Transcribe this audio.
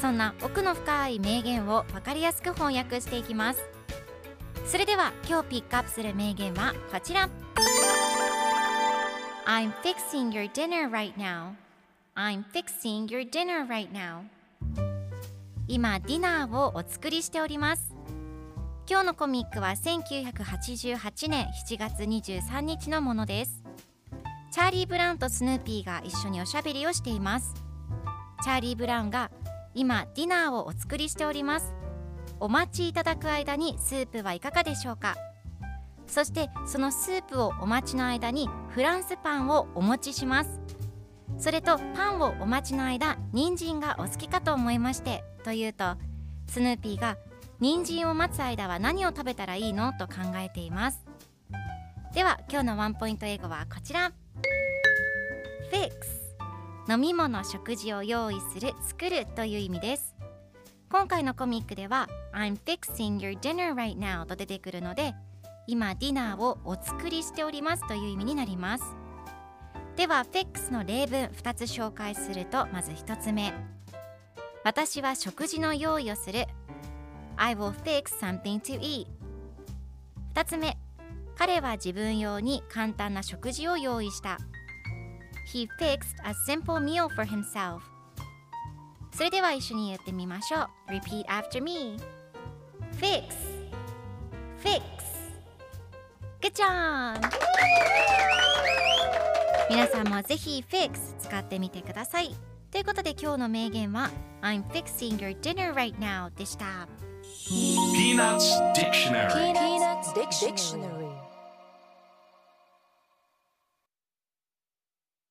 そんな奥の深い名言を分かりやすく翻訳していきます。それでは今日ピックアップする名言はこちら。I'm fixing your dinner right now. I'm fixing your dinner right now. 今ディナーをお作りしております。今日のコミックは1988年7月23日のものです。チャーリー・ブラウンとスヌーピーが一緒におしゃべりをしています。チャーリー・ブラウンが今ディナーをお作りしております。お待ちいただく間にスープはいかがでしょうか。そしてそのスープをお待ちの間にフランスパンをお持ちします。それとパンをお待ちの間人参がお好きかと思いましてと言うとスヌーピーが人参を待つ間は何を食べたらいいの？と考えています。では今日のワンポイント英語はこちら。飲み物食事を用意する作るという意味です。今回のコミックでは I'm fixing your dinner right now と出てくるので今ディナーをお作りしておりますという意味になります。では Fix の例文2つ紹介するとまず1つ目。私は食事の用意をする。I will fix something to eat 2つ目。彼は自分用に簡単な食事を用意した。He fixed a simple meal for himself それでは一緒に言ってみましょう Repeat after me Fix Fix Good job! 皆さんもぜひ Fix 使ってみてくださいということで今日の名言は I'm fixing your dinner right now でした Peanuts Dictionary Peanuts Dictionary.